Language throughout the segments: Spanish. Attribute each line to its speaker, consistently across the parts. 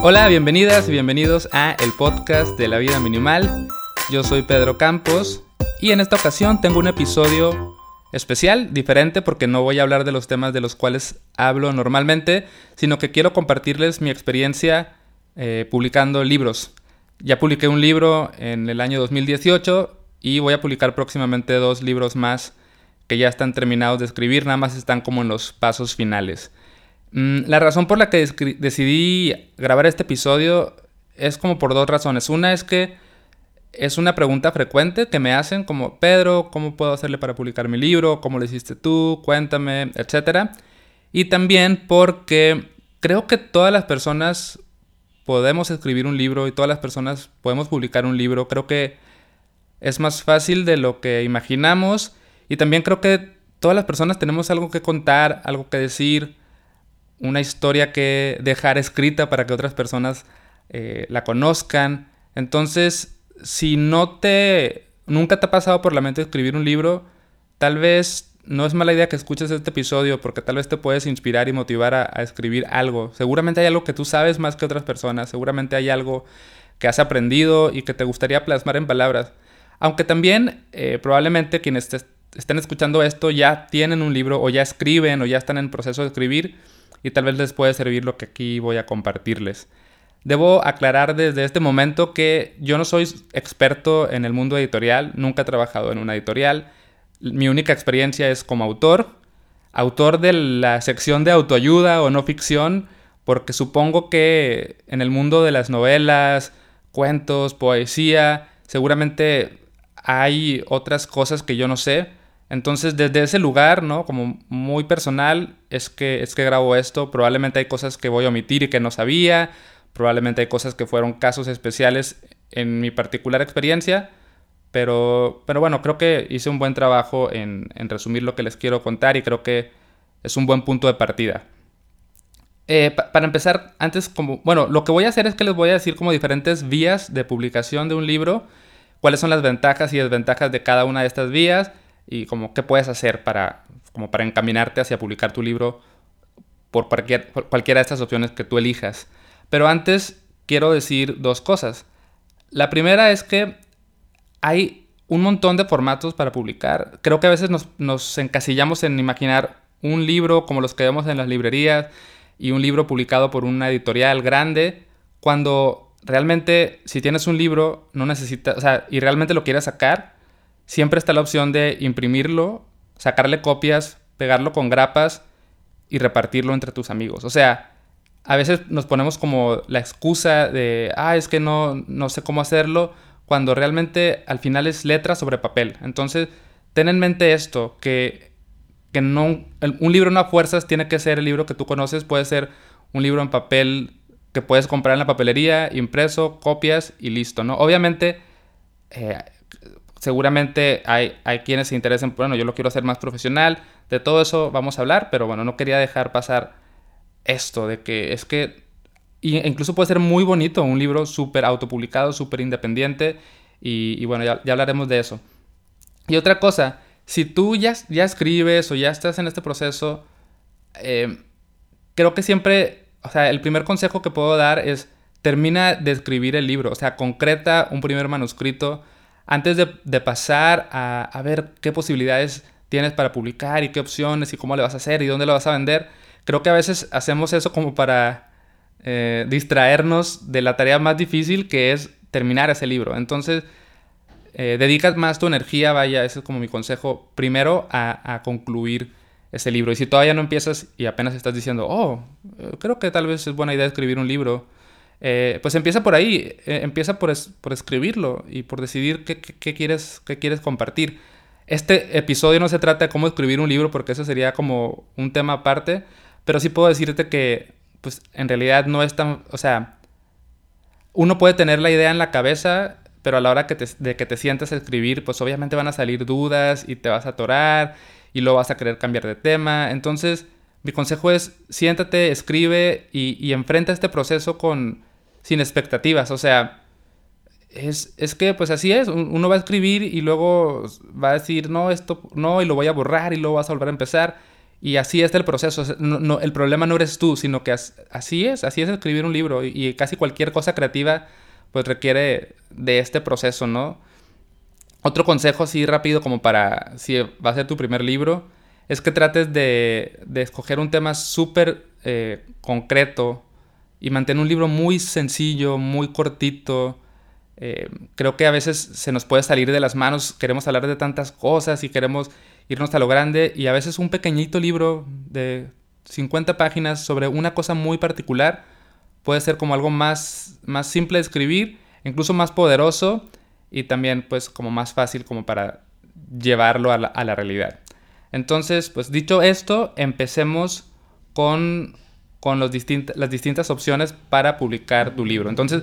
Speaker 1: Hola, bienvenidas y bienvenidos a el podcast de la vida minimal. Yo soy Pedro Campos y en esta ocasión tengo un episodio especial, diferente porque no voy a hablar de los temas de los cuales hablo normalmente, sino que quiero compartirles mi experiencia eh, publicando libros. Ya publiqué un libro en el año 2018 y voy a publicar próximamente dos libros más que ya están terminados de escribir, nada más están como en los pasos finales. Mm, la razón por la que decidí grabar este episodio es como por dos razones. Una es que es una pregunta frecuente que me hacen como, Pedro, ¿cómo puedo hacerle para publicar mi libro? ¿Cómo lo hiciste tú? Cuéntame, etcétera. Y también porque creo que todas las personas podemos escribir un libro y todas las personas podemos publicar un libro. Creo que es más fácil de lo que imaginamos y también creo que todas las personas tenemos algo que contar, algo que decir, una historia que dejar escrita para que otras personas eh, la conozcan. Entonces, si no te, nunca te ha pasado por la mente escribir un libro, tal vez no es mala idea que escuches este episodio porque tal vez te puedes inspirar y motivar a, escribir algo. Seguramente hay algo que tú sabes más que otras personas, seguramente hay algo que has aprendido y que te gustaría plasmar en palabras. Aunque también eh, probablemente quienes estén escuchando esto ya tienen un libro o ya escriben o ya están en proceso de escribir y tal vez les puede servir lo que aquí voy a compartirles. Debo aclarar desde este momento que yo no soy experto en el mundo editorial, nunca he trabajado en una editorial. Mi única experiencia es como autor, autor de la sección de autoayuda o no ficción, porque supongo que en el mundo de las novelas, cuentos, poesía, seguramente hay otras cosas que yo no sé, entonces, desde ese lugar, ¿no? Como muy personal, es que, es que grabo esto. Probablemente hay cosas que voy a omitir y que no sabía. Probablemente hay cosas que fueron casos especiales en mi particular experiencia. Pero, pero bueno, creo que hice un buen trabajo en, en resumir lo que les quiero contar y creo que es un buen punto de partida. Eh, para empezar, antes como, bueno, lo que voy a hacer es que les voy a decir como diferentes vías de publicación de un libro, cuáles son las ventajas y desventajas de cada una de estas vías y como qué puedes hacer para, como para encaminarte hacia publicar tu libro por, cualquier, cualquiera de estas opciones que tú elijas. Pero antes quiero decir dos cosas. La primera es que hay un montón de formatos para publicar. Creo que a veces nos, nos, encasillamos en imaginar un libro como los que vemos en las librerías y un libro publicado por una editorial grande, cuando realmente si tienes un libro no necesitas, o sea, y realmente lo quieres sacar, siempre está la opción de imprimirlo, sacarle copias, pegarlo con grapas y repartirlo entre tus amigos. O sea, a veces nos ponemos como la excusa de, ah, es que no, no sé cómo hacerlo, cuando realmente al final es letra sobre papel. Entonces, ten en mente esto, que, que no, un libro no a fuerzas tiene que ser el libro que tú conoces, puede ser un libro en papel que puedes comprar en la papelería, impreso, copias y listo, ¿no? Obviamente, eh, seguramente hay, hay quienes se interesen, bueno, yo lo quiero hacer más profesional, de todo eso vamos a hablar, pero bueno, no quería dejar pasar esto, de que es que incluso puede ser muy bonito, un libro súper autopublicado, súper independiente, y, bueno, ya, hablaremos de eso. Y otra cosa, si tú ya, ya escribes o ya estás en este proceso, eh, creo que siempre, o sea, el primer consejo que puedo dar es termina de escribir el libro, o sea, concreta un primer manuscrito, antes de, pasar a, ver qué posibilidades tienes para publicar y qué opciones y cómo le vas a hacer y dónde lo vas a vender, creo que a veces hacemos eso como para eh, distraernos de la tarea más difícil que es terminar ese libro. Entonces, eh, dedicas más tu energía, vaya, ese es como mi consejo, primero a, concluir ese libro. Y si todavía no empiezas y apenas estás diciendo, oh, creo que tal vez es buena idea escribir un libro, eh, pues empieza por ahí, eh, empieza por, por, escribirlo y por decidir qué, quieres, qué quieres compartir. Este episodio no se trata de cómo escribir un libro, porque eso sería como un tema aparte, pero sí puedo decirte que, pues en realidad no es tan, o sea, uno puede tener la idea en la cabeza, pero a la hora que te, de que te sientas a escribir, pues obviamente van a salir dudas y te vas a atorar y luego vas a querer cambiar de tema. Entonces, mi consejo es siéntate, escribe y enfrenta este proceso con, sin expectativas. O sea, es, es, que pues así es. Uno va a escribir y luego va a decir, no, esto no, y lo voy a borrar y luego vas a volver a empezar. Y así es el proceso. No, el problema no eres tú, sino que así es, así es escribir un libro. Y, casi cualquier cosa creativa pues requiere de este proceso, ¿no? Otro consejo así rápido como para si va a ser tu primer libro es que trates de, de escoger un tema súper eh, concreto y mantener un libro muy sencillo, muy cortito. Eh, creo que a veces se nos puede salir de las manos, queremos hablar de tantas cosas y queremos irnos a lo grande y a veces un pequeñito libro de 50 páginas sobre una cosa muy particular puede ser como algo más, más simple de escribir, incluso más poderoso y también pues como más fácil como para llevarlo a la, realidad. Entonces, pues dicho esto, empecemos con, con los las distintas opciones para publicar tu libro. Entonces,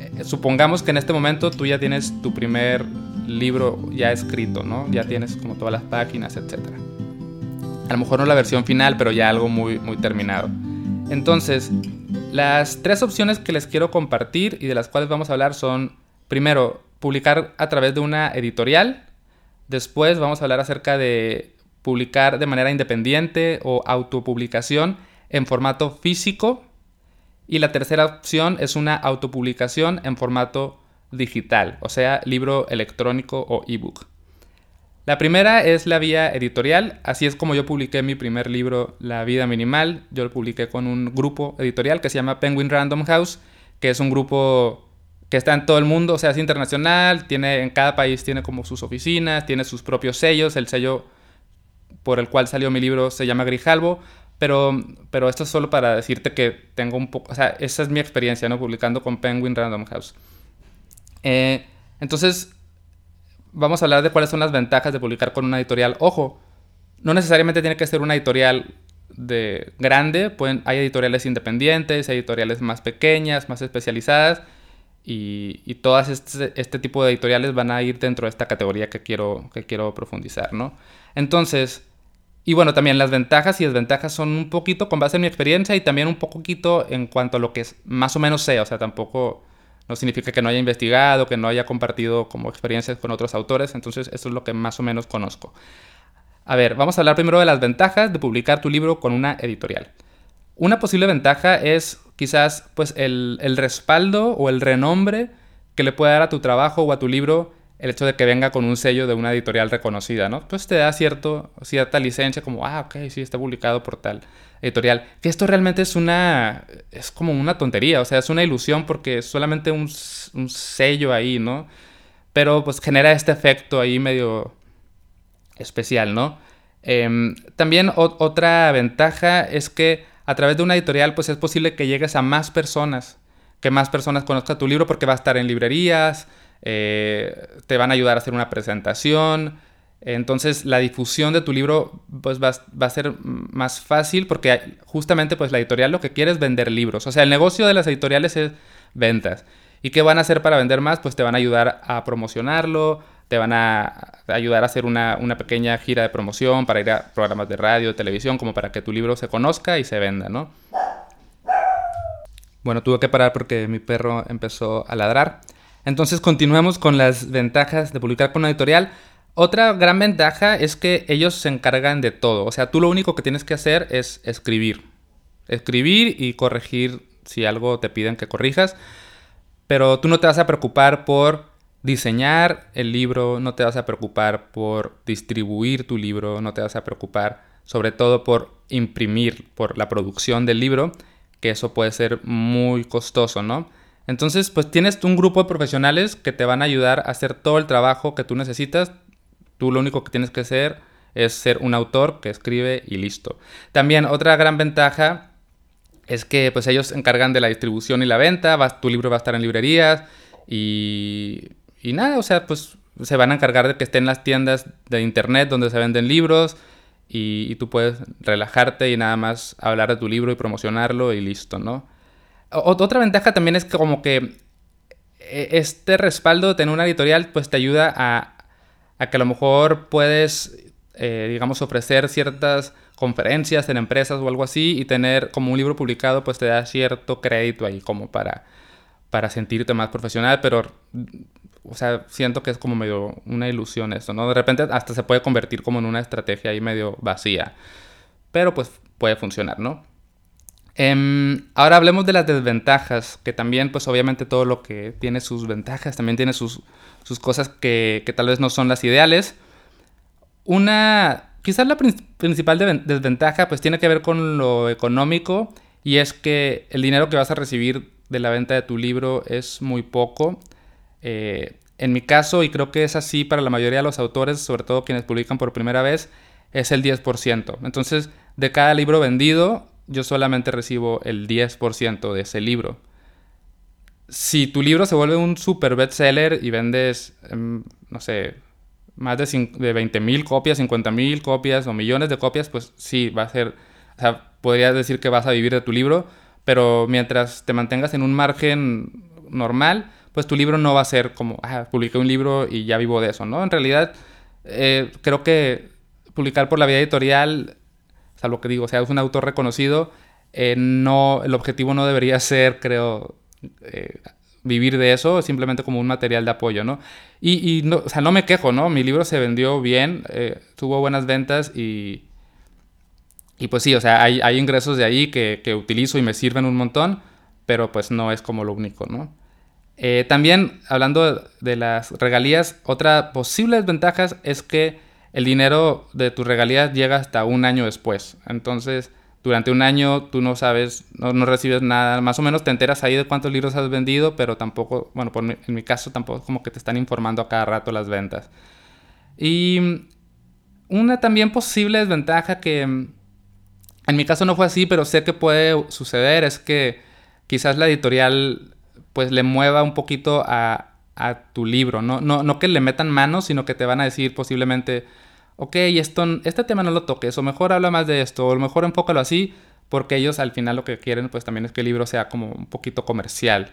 Speaker 1: eh, supongamos que en este momento tú ya tienes tu primer libro ya escrito, ¿no? Ya tienes como todas las páginas, etc. A lo mejor no la versión final, pero ya algo muy, muy terminado. Entonces, las tres opciones que les quiero compartir y de las cuales vamos a hablar son, primero, publicar a través de una editorial. Después vamos a hablar acerca de publicar de manera independiente o autopublicación en formato físico. Y la tercera opción es una autopublicación en formato digital, o sea, libro electrónico o ebook. La primera es la vía editorial, así es como yo publiqué mi primer libro, La vida minimal. Yo lo publiqué con un grupo editorial que se llama Penguin Random House, que es un grupo que está en todo el mundo, o sea, es internacional, tiene en cada país tiene como sus oficinas, tiene sus propios sellos, el sello por el cual salió mi libro se llama Grijalvo, pero, pero esto es solo para decirte que tengo un poco, o sea, esa es mi experiencia, ¿no? Publicando con Penguin Random House. Eh, entonces, vamos a hablar de cuáles son las ventajas de publicar con una editorial. Ojo, no necesariamente tiene que ser una editorial de grande, Pueden, hay editoriales independientes, editoriales más pequeñas, más especializadas, y, y todas este, este, tipo de editoriales van a ir dentro de esta categoría que quiero, que quiero profundizar, ¿no? Entonces, y bueno, también las ventajas y desventajas son un poquito con base en mi experiencia y también un poquito en cuanto a lo que más o menos sé, o sea, tampoco no significa que no haya investigado, que no haya compartido como experiencias con otros autores, entonces eso es lo que más o menos conozco. A ver, vamos a hablar primero de las ventajas de publicar tu libro con una editorial. Una posible ventaja es quizás pues el, el respaldo o el renombre que le puede dar a tu trabajo o a tu libro el hecho de que venga con un sello de una editorial reconocida, ¿no? Pues te da cierto, cierta licencia como, ah, ok, sí, está publicado por tal editorial. Que esto realmente es una, es como una tontería, o sea, es una ilusión porque es solamente un, un sello ahí, ¿no? Pero pues genera este efecto ahí medio especial, ¿no? Em, también otra ventaja es que a través de una editorial pues es posible que llegues a más personas, que más personas conozcan tu libro porque va a estar en librerías, eh, te van a ayudar a hacer una presentación, entonces la difusión de tu libro pues, va, a ser más fácil porque justamente pues, la editorial lo que quiere es vender libros. O sea, el negocio de las editoriales es ventas. ¿Y qué van a hacer para vender más? Pues te van a ayudar a promocionarlo, te van a ayudar a hacer una, pequeña gira de promoción para ir a programas de radio, televisión, como para que tu libro se conozca y se venda, ¿no? Bueno, tuve que parar porque mi perro empezó a ladrar. Entonces continuemos con las ventajas de publicar con una editorial. Otra gran ventaja es que ellos se encargan de todo. O sea, tú lo único que tienes que hacer es escribir. Escribir y corregir si algo te piden que corrijas. Pero tú no te vas a preocupar por diseñar el libro, no te vas a preocupar por distribuir tu libro, no te vas a preocupar sobre todo por imprimir, por la producción del libro, que eso puede ser muy costoso, ¿no? Entonces, pues tienes un grupo de profesionales que te van a ayudar a hacer todo el trabajo que tú necesitas Tú lo único que tienes que hacer es ser un autor que escribe y listo. También otra gran ventaja es que pues ellos se encargan de la distribución y la venta, tu libro va a estar en librerías y, y nada, o sea, pues se van a encargar de que esté en las tiendas de internet donde se venden libros y, tú puedes relajarte y nada más hablar de tu libro y promocionarlo y listo, ¿no? Otra ventaja también es que como que e, este respaldo de tener una editorial pues te ayuda a, que a lo mejor puedes, eh, digamos, ofrecer ciertas conferencias en empresas o algo así y tener como un libro publicado, pues te da cierto crédito ahí como para, para sentirte más profesional, pero, o sea, siento que es como medio una ilusión eso, ¿no? De repente hasta se puede convertir como en una estrategia ahí medio vacía. pero pues puede funcionar, ¿no? Em, ahora hablemos de las desventajas, que también pues obviamente todo lo que tiene sus ventajas, también tiene sus, sus cosas que, que, tal vez no son las ideales. Una, quizás la principal desventaja pues tiene que ver con lo económico y es que el dinero que vas a recibir de la venta de tu libro es muy poco. Eh, en mi caso, y creo que es así para la mayoría de los autores, sobre todo quienes publican por primera vez, es el 10%. Entonces, de cada libro vendido, yo solamente recibo el 10% de ese libro. Si tu libro se vuelve un super bestseller y vendes, em, no sé, más de, de 20 mil copias, 50 mil copias o millones de copias, pues sí, va a ser, o sea, podrías decir que vas a vivir de tu libro, pero mientras te mantengas en un margen normal, pues tu libro no va a ser como, ah, publiqué un libro y ya vivo de eso, ¿no? En realidad, eh, creo que publicar por la vía editorial, salvo que digo, o sea, es un autor reconocido, eh, no, el objetivo no debería ser, creo, eh, vivir de eso, simplemente como un material de apoyo, ¿no? Y, no, o sea, no me quejo, ¿no? Mi libro se vendió bien, tuvo buenas ventas y, y pues sí, o sea, hay, ingresos de ahí que, utilizo y me sirven un montón, pero pues no es como lo único, ¿no? Eh, también, hablando de las regalías, otra posible desventaja es que el dinero de tus regalías llega hasta un año después. Entonces, durante un año tú no sabes, no, recibes nada. Más o menos te enteras ahí de cuántos libros has vendido, pero tampoco, bueno, en mi caso tampoco como que te están informando a cada rato las ventas. Y una también posible desventaja que en mi caso no fue así, pero sé que puede suceder, es que quizás la editorial pues le mueva un poquito a, tu libro, ¿no? ¿no? No que le metan manos, sino que te van a decir posiblemente, ok, esto, este tema no lo toques, o mejor habla más de esto, o mejor enfócalo así, porque ellos al final lo que quieren pues también es que el libro sea como un poquito comercial.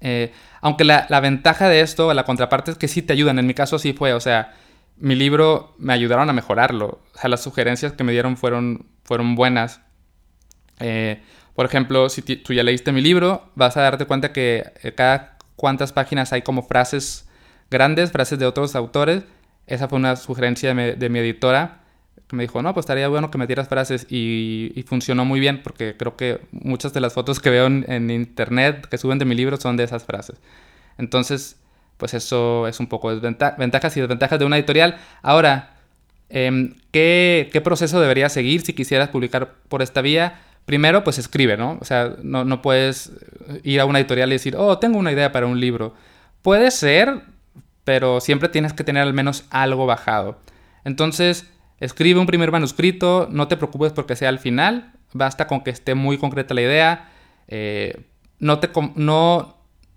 Speaker 1: Eh, aunque la, ventaja de esto, la contraparte es que sí te ayudan, en mi caso sí fue, o sea, mi libro me ayudaron a mejorarlo, o sea, las sugerencias que me dieron fueron, fueron buenas. Eh, por ejemplo, si tú ya leíste mi libro, vas a darte cuenta que eh, cada cuantas páginas hay como frases grandes, frases de otros autores. Esa fue una sugerencia de mi, editora que me dijo, no, pues estaría bueno que metieras frases y, funcionó muy bien porque creo que muchas de las fotos que veo en, internet que suben de mi libro son de esas frases. Entonces, pues eso es un poco ventajas y desventajas de una editorial. Ahora, em, ¿qué, ¿qué proceso debería seguir si quisieras publicar por esta vía? primero, pues escribe, ¿no? O sea, no, puedes ir a una editorial y decir, oh, tengo una idea para un libro. Puede ser, pero siempre tienes que tener al menos algo bajado. Entonces, escribe un primer manuscrito, no te preocupes porque sea al final, basta con que esté muy concreta la idea. Eh, no te, no,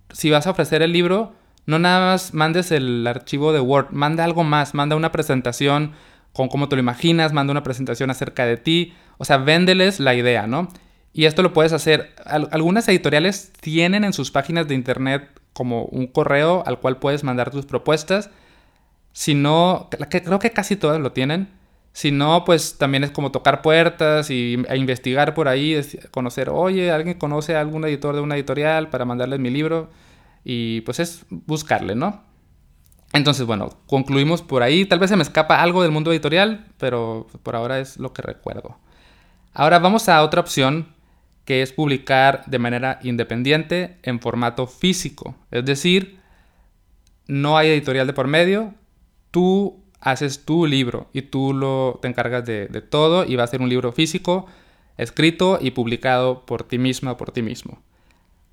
Speaker 1: si vas a ofrecer el libro, no nada más mandes el archivo de Word, manda algo más, manda una presentación con cómo te lo imaginas, manda una presentación acerca de ti, o sea, véndeles la idea, ¿no? Y esto lo puedes hacer. algunas editoriales tienen en sus páginas de internet como un correo al cual puedes mandar tus propuestas. Si no, creo que casi todas lo tienen. Si no, pues también es como tocar puertas y, e investigar por ahí, conocer, oye, alguien conoce a algún editor de una editorial para mandarles mi libro. Y pues es buscarle, ¿no? Entonces, bueno, concluimos por ahí. Tal vez se me escapa algo del mundo editorial, pero por ahora es lo que recuerdo. Ahora vamos a otra opción que es publicar de manera independiente en formato físico. Es decir, no hay editorial de por medio, tú haces tu libro y tú lo, te encargas de, todo y va a ser un libro físico, escrito y publicado por ti misma o por ti mismo.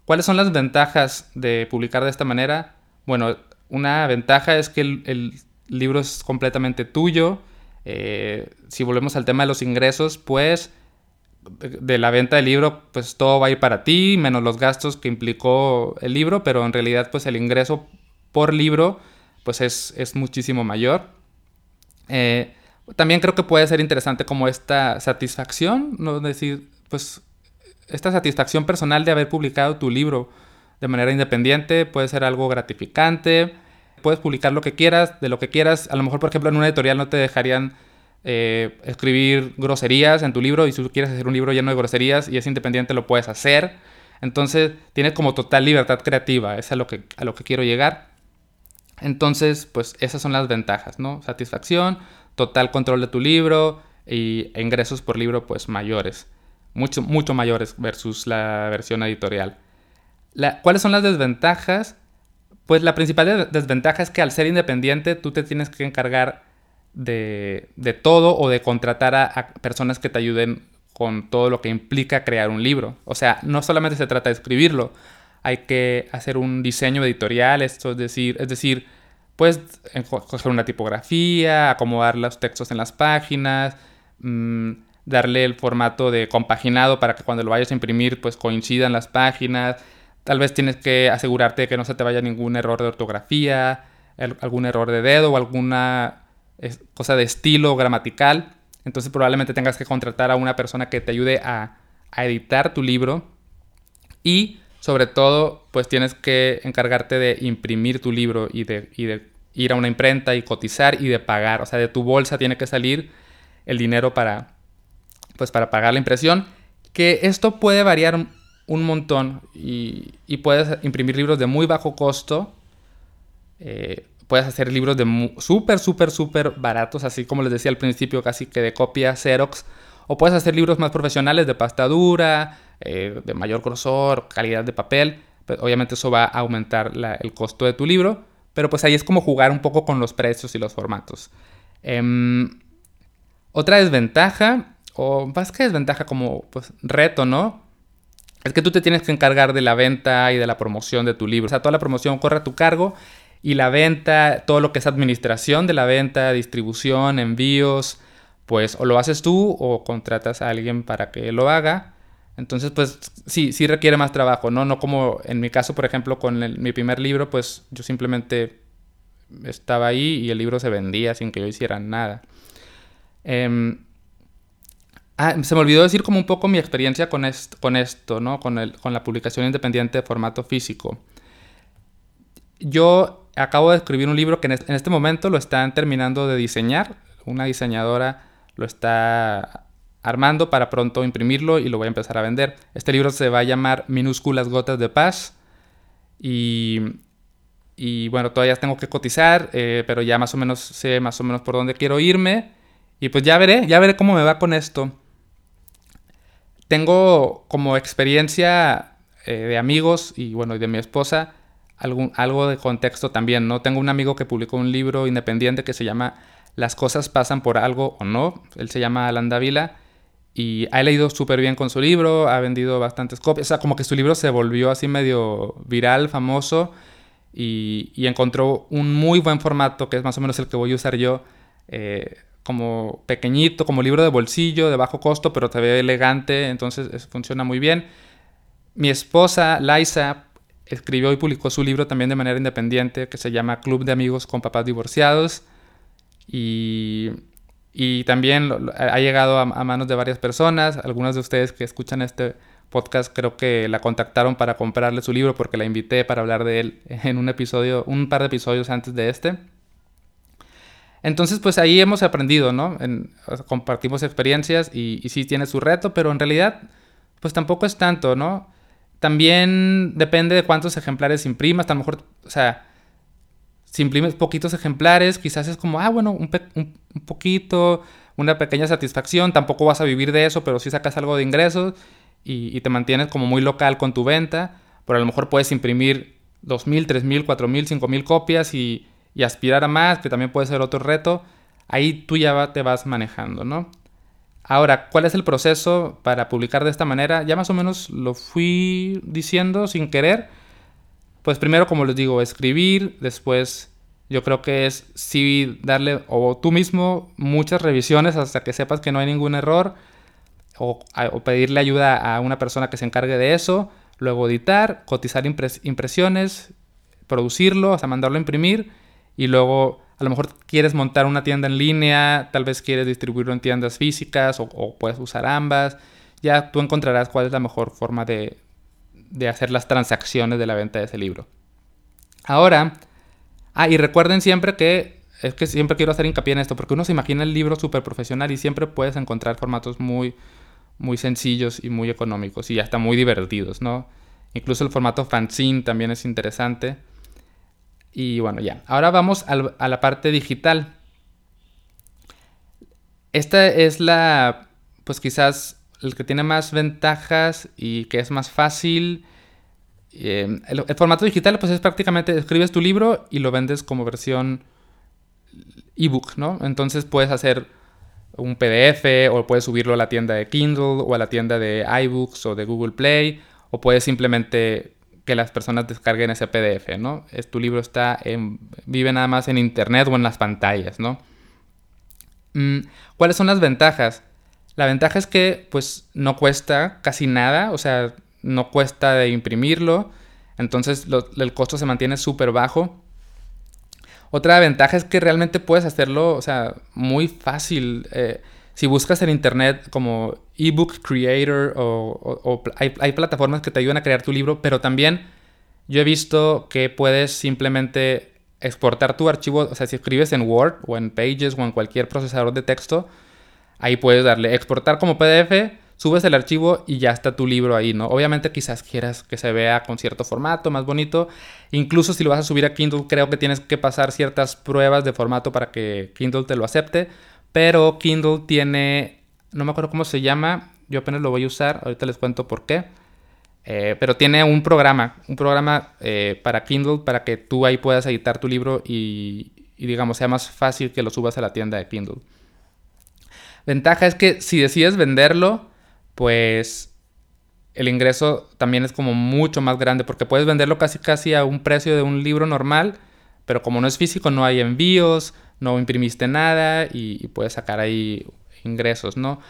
Speaker 1: ¿Cuáles son las ventajas de publicar de esta manera? Bueno, una ventaja es que el libro es completamente tuyo. Eh, si volvemos al tema de los ingresos, pues de la venta del libro, pues todo va a ir para ti, menos los gastos que implicó el libro, pero en realidad pues el ingreso por libro pues es, muchísimo mayor. Eh, también creo que puede ser interesante como esta satisfacción, ¿no? decir, pues esta satisfacción personal de haber publicado tu libro de manera independiente puede ser algo gratificante. Puedes publicar lo que quieras, de lo que quieras. A lo mejor, por ejemplo, en una editorial no te dejarían eh, escribir groserías en tu libro y si tú quieres hacer un libro lleno de groserías y es independiente lo puedes hacer. Entonces tienes como total libertad creativa, es a lo que, a lo que quiero llegar. Entonces, pues esas son las ventajas, ¿no? Satisfacción, total control de tu libro, y ingresos por libro pues mayores, mucho, mucho mayores versus la versión editorial. ¿Cuáles son las desventajas? Pues la principal desventaja es que al ser independiente tú te tienes que encargar de, todo o de contratar a, personas que te ayuden con todo lo que implica crear un libro. O sea, no solamente se trata de escribirlo, hay que hacer un diseño editorial, esto es decir, es decir, puedes coger una tipografía, acomodar los textos en las páginas, mm, darle el formato de compaginado para que cuando lo vayas a imprimir pues coincidan las páginas. Tal vez tienes que asegurarte de que no se te vaya ningún error de ortografía, algún error de dedo o alguna cosa de estilo gramatical. Entonces probablemente tengas que contratar a una persona que te ayude a, editar tu libro. Y sobre todo, pues tienes que encargarte de imprimir tu libro y de, ir a una imprenta y cotizar y de pagar. O sea, de tu bolsa tiene que salir el dinero para, pues para pagar la impresión. Que esto puede variar un montón y, y puedes imprimir libros de muy bajo costo. Eh, Puedes hacer libros de súper, súper, súper baratos, así como les decía al principio, casi que de copia Xerox. O puedes hacer libros más profesionales de pasta dura, eh, de mayor grosor, calidad de papel. Pues, obviamente eso va a aumentar el costo de tu libro. Pero pues ahí es como jugar un poco con los precios y los formatos. Em, otra desventaja, o más que desventaja como pues, reto, ¿no? Es que tú te tienes que encargar de la venta y de la promoción de tu libro. O sea, toda la promoción corre a tu cargo y la venta, todo lo que es administración de la venta, distribución, envíos, pues o lo haces tú o contratas a alguien para que lo haga. Entonces, pues sí, sí requiere más trabajo, ¿no? No como en mi caso, por ejemplo, con mi primer libro, pues yo simplemente estaba ahí y el libro se vendía sin que yo hiciera nada. Em, ah, se me olvidó decir como un poco mi experiencia con, con esto, ¿no? Con, el, con la publicación independiente de formato físico. Yo acabo de escribir un libro que en este momento lo están terminando de diseñar. Una diseñadora lo está armando para pronto imprimirlo y lo voy a empezar a vender. Este libro se va a llamar Minúsculas Gotas de Paz. Y, y bueno, todavía tengo que cotizar, eh, pero ya más o menos sé más o menos por dónde quiero irme. Y pues ya veré, ya veré cómo me va con esto. Tengo como experiencia eh, de amigos y bueno, de mi esposa algo de contexto también, ¿no? Tengo un amigo que publicó un libro independiente que se llama Las cosas pasan por algo o no. Él se llama Alan Dávila y ha leído súper bien con su libro, ha vendido bastantes copias. O sea, como que su libro se volvió así medio viral, famoso y, encontró un muy buen formato que es más o menos el que voy a usar yo. Eh, como pequeñito, como libro de bolsillo, de bajo costo, pero se ve elegante, entonces funciona muy bien. Mi esposa, Liza, escribió y publicó su libro también de manera independiente que se llama Club de Amigos con Papás Divorciados. Y, y también ha llegado a, manos de varias personas. Algunos de ustedes que escuchan este podcast creo que la contactaron para comprarle su libro porque la invité para hablar de él en un episodio, un par de episodios antes de este. Entonces, pues ahí hemos aprendido, ¿no? compartimos experiencias y, y sí tiene su reto, pero en realidad, pues tampoco es tanto, ¿no? También depende de cuántos ejemplares imprimas. A lo mejor, o sea, si imprimes poquitos ejemplares, quizás es como, ah, bueno, un, poquito, una pequeña satisfacción. Tampoco vas a vivir de eso, pero sí sacas algo de ingresos y, te mantienes como muy local con tu venta. Pero a lo mejor puedes imprimir 2.000, 3.000, 4.000, 5.000 copias y, y aspirar a más, que también puede ser otro reto. Ahí tú ya te vas manejando, ¿no? Ahora, ¿cuál es el proceso para publicar de esta manera? Ya más o menos lo fui diciendo sin querer. Pues primero, como les digo, escribir, después yo creo que es sí darle, o tú mismo, muchas revisiones hasta que sepas que no hay ningún error, o, pedirle ayuda a una persona que se encargue de eso, luego editar, cotizar impresiones, producirlo, hasta mandarlo a imprimir, y luego a lo mejor quieres montar una tienda en línea, tal vez quieres distribuirlo en tiendas físicas o, puedes usar ambas. Ya tú encontrarás cuál es la mejor forma de, hacer las transacciones de la venta de ese libro. Ahora, ah, y recuerden siempre que es que siempre quiero hacer hincapié en esto, porque uno se imagina el libro súper profesional y siempre puedes encontrar formatos muy, muy sencillos y muy económicos y hasta muy divertidos, ¿no? Incluso el formato fanzine también es interesante. Y bueno, ya. Ahora vamos a la parte digital. esta es la, pues quizás el que tiene más ventajas y que es más fácil. Eh, el, formato digital, pues es prácticamente, escribes tu libro y lo vendes como versión ebook, ¿no? Entonces puedes hacer un PDF o puedes subirlo a la tienda de Kindle o a la tienda de iBooks o de Google Play o puedes simplemente que las personas descarguen ese PDF, ¿no? Es, tu libro está en, vive nada más en internet o en las pantallas, ¿no? Mm, ¿Cuáles son las ventajas? La ventaja es que pues no cuesta casi nada, o sea, no cuesta de imprimirlo, entonces el costo se mantiene súper bajo. Otra ventaja es que realmente puedes hacerlo, o sea, muy fácil. Eh, si buscas en internet como ebook creator o, hay, hay, plataformas que te ayudan a crear tu libro, pero también yo he visto que puedes simplemente exportar tu archivo, o sea, si escribes en Word o en Pages o en cualquier procesador de texto, ahí puedes darle exportar como PDF subes el archivo y ya está tu libro ahí, ¿no? Obviamente quizás quieras que se vea con cierto formato, más bonito. Incluso si lo vas a subir a Kindle, creo que tienes que pasar ciertas pruebas de formato para que Kindle te lo acepte. Pero Kindle tiene, no me acuerdo cómo se llama, yo apenas lo voy a usar, ahorita les cuento por qué. Eh, pero tiene un programa, un programa eh, para Kindle para que tú ahí puedas editar tu libro y, y digamos sea más fácil que lo subas a la tienda de Kindle. Ventaja es que si decides venderlo, pues el ingreso también es como mucho más grande porque puedes venderlo casi casi a un precio de un libro normal, pero como no es físico no hay envíos, no imprimiste nada y, puedes sacar ahí ingresos, ¿no?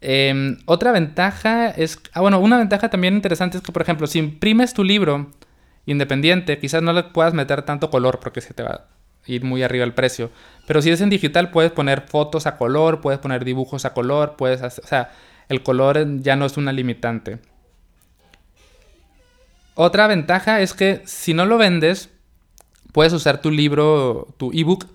Speaker 1: Em, otra ventaja es, ah bueno, una ventaja también interesante es que por ejemplo si imprimes tu libro independiente, quizás no le puedas meter tanto color porque se te va a ir muy arriba el precio, pero si es en digital puedes poner fotos a color, puedes poner dibujos a color, puedes, hacer, o sea, el color ya no es una limitante. Otra ventaja es que si no lo vendes, puedes usar tu libro, tu ebook,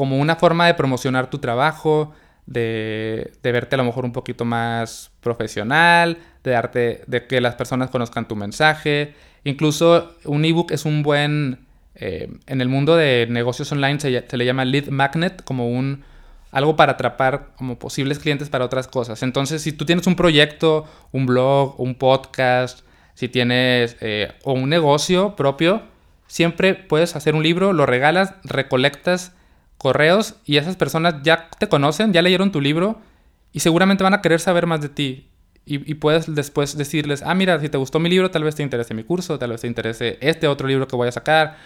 Speaker 1: como una forma de promocionar tu trabajo, de, verte a lo mejor un poquito más profesional, de darte, de que las personas conozcan tu mensaje. Incluso un ebook es un buen, eh, en el mundo de negocios online se le llama lead magnet, como un algo para atrapar como posibles clientes para otras cosas. Entonces, si tú tienes un proyecto, un blog, un podcast, si tienes eh, o un negocio propio, siempre puedes hacer un libro, lo regalas, recolectas correos y esas personas ya te conocen, ya leyeron tu libro y seguramente van a querer saber más de ti. Y, puedes después decirles, ah, mira, si te gustó mi libro, tal vez te interese mi curso, tal vez te interese este otro libro que voy a sacar,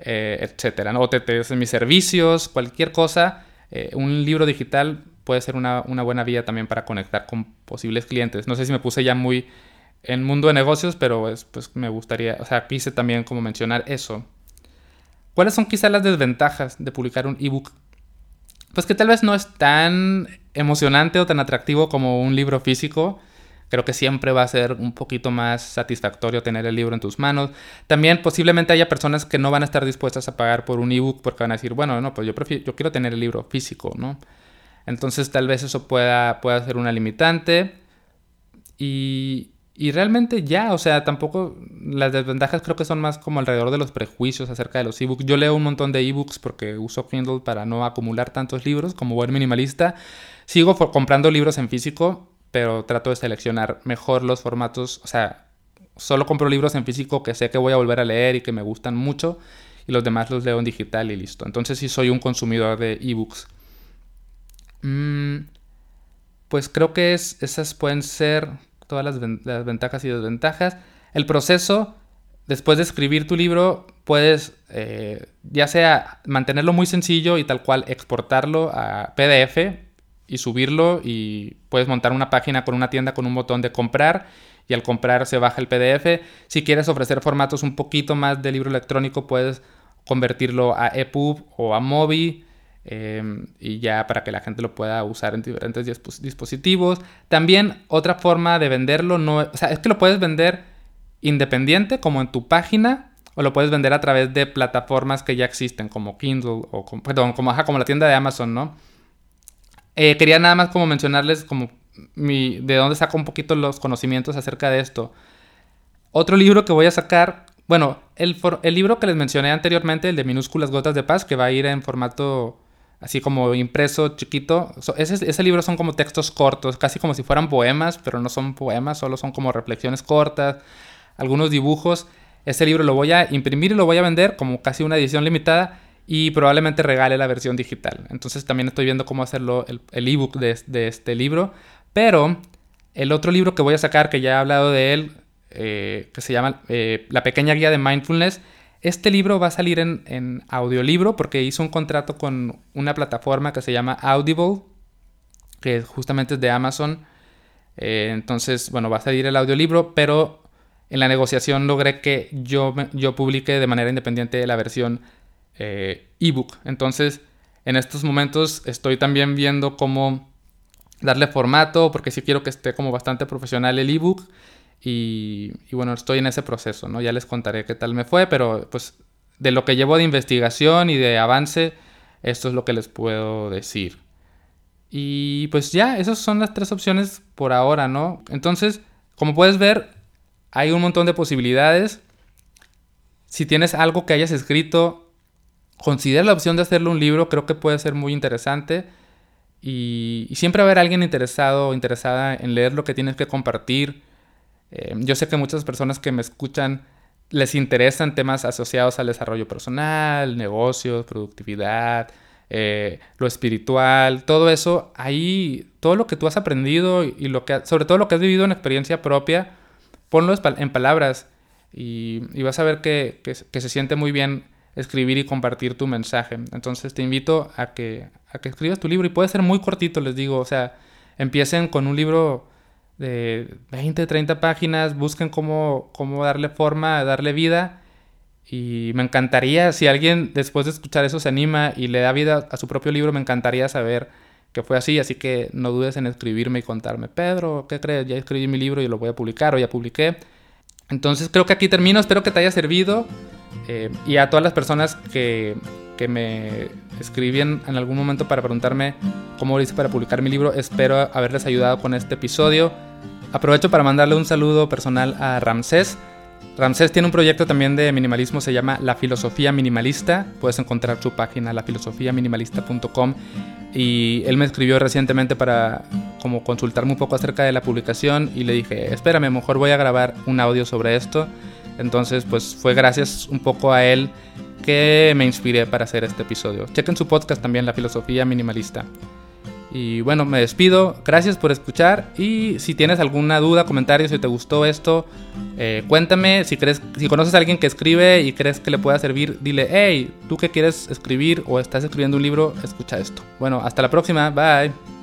Speaker 1: eh, etcétera. O te interesen mis servicios, cualquier cosa eh, un libro digital puede ser una, buena vía también para conectar con posibles clientes. No sé si me puse ya muy en mundo de negocios, pero pues me gustaría, o sea, quise también como mencionar eso. ¿Cuáles son quizás las desventajas de publicar un ebook? Pues que tal vez no es tan emocionante o tan atractivo como un libro físico. Creo que siempre va a ser un poquito más satisfactorio tener el libro en tus manos. También posiblemente haya personas que no van a estar dispuestas a pagar por un ebook porque van a decir, bueno, no, pues yo, prefiero, yo quiero tener el libro físico, ¿no? Entonces tal vez eso pueda, pueda ser una limitante. Y, y realmente ya, o sea, tampoco las desventajas creo que son más como alrededor de los prejuicios acerca de los ebooks. Yo leo un montón de ebooks porque uso Kindle para no acumular tantos libros como buen minimalista. Sigo comprando libros en físico, pero trato de seleccionar mejor los formatos, o sea, solo compro libros en físico que sé que voy a volver a leer y que me gustan mucho y los demás los leo en digital y listo. Entonces sí soy un consumidor de ebooks. Mm, pues creo que es, esas pueden ser todas las, ventajas y desventajas. El proceso, después de escribir tu libro, puedes eh, ya sea mantenerlo muy sencillo y tal cual exportarlo a PDF y subirlo y puedes montar una página con una tienda con un botón de comprar y al comprar se baja el PDF. Si quieres ofrecer formatos un poquito más de libro electrónico puedes convertirlo a EPUB o a MOBI em, y ya para que la gente lo pueda usar en diferentes dispositivos. También otra forma de venderlo no, o sea, es que lo puedes vender independiente como en tu página o lo puedes vender a través de plataformas que ya existen como Kindle o perdón, como, como la tienda de Amazon, ¿no? Eh, quería nada más como mencionarles como mi, de dónde saco un poquito los conocimientos acerca de esto. Otro libro que voy a sacar, bueno, el, el libro que les mencioné anteriormente, el de minúsculas gotas de paz, que va a ir en formato así como impreso chiquito. ese, libro son como textos cortos, casi como si fueran poemas, pero no son poemas, solo son como reflexiones cortas, algunos dibujos. Ese libro lo voy a imprimir y lo voy a vender como casi una edición limitada y probablemente regale la versión digital. Entonces también estoy viendo cómo hacerlo el ebook de, de, este libro. Pero el otro libro que voy a sacar, que ya he hablado de él, eh, que se llama eh, La pequeña guía de mindfulness, este libro va a salir en, audiolibro porque hizo un contrato con una plataforma que se llama Audible, que justamente es de Amazon. Eh, entonces, bueno, va a salir el audiolibro, pero en la negociación logré que yo, publique de manera independiente la versión eh, ebook. Entonces, en estos momentos estoy también viendo cómo darle formato, porque sí quiero que esté como bastante profesional el ebook. Y, y, bueno, estoy en ese proceso, ¿no? Ya les contaré qué tal me fue, pero pues de lo que llevo de investigación y de avance, esto es lo que les puedo decir. Y pues ya, esas son las tres opciones por ahora, ¿no? Entonces, como puedes ver, hay un montón de posibilidades. Si tienes algo que hayas escrito, considera la opción de hacerlo un libro, creo que puede ser muy interesante. Y, y siempre va a haber alguien interesado o interesada en leer lo que tienes que compartir Em, yo sé que muchas personas que me escuchan les interesan temas asociados al desarrollo personal, negocios, productividad, eh, lo espiritual, todo eso, ahí, todo lo que tú has aprendido y lo que, sobre todo lo que has vivido en experiencia propia, ponlo en palabras y, vas a ver que, se siente muy bien escribir y compartir tu mensaje. Entonces te invito a que, a que escribas tu libro y puede ser muy cortito, les digo, o sea, empiecen con un libro de 20, 30 páginas, busquen cómo, cómo darle forma, darle vida. Y me encantaría, si alguien después de escuchar eso se anima y le da vida a su propio libro, me encantaría saber que fue así. Así que no dudes en escribirme y contarme, Pedro, ¿qué crees? Ya escribí mi libro y lo voy a publicar o ya publiqué. Entonces creo que aquí termino, espero que te haya servido. Eh, y a todas las personas que, que me escribían en algún momento para preguntarme cómo lo hice para publicar mi libro. Espero haberles ayudado con este episodio. Aprovecho para mandarle un saludo personal a Ramsés. Ramsés tiene un proyecto también de minimalismo, se llama La Filosofía Minimalista. Puedes encontrar su página, lafilosofiaminimalista.com. Y él me escribió recientemente para como consultarme un poco acerca de la publicación y le dije, espérame, mejor voy a grabar un audio sobre esto. Entonces, pues fue gracias un poco a él que me inspiré para hacer este episodio. Chequen su podcast también, La Filosofía Minimalista. Y bueno, me despido. Gracias por escuchar. Y si tienes alguna duda, comentario, si te gustó esto, eh, cuéntame. Si, crees, si conoces a alguien que escribe y crees que le pueda servir, dile, hey, tú que quieres escribir o estás escribiendo un libro, escucha esto. Bueno, hasta la próxima. Bye.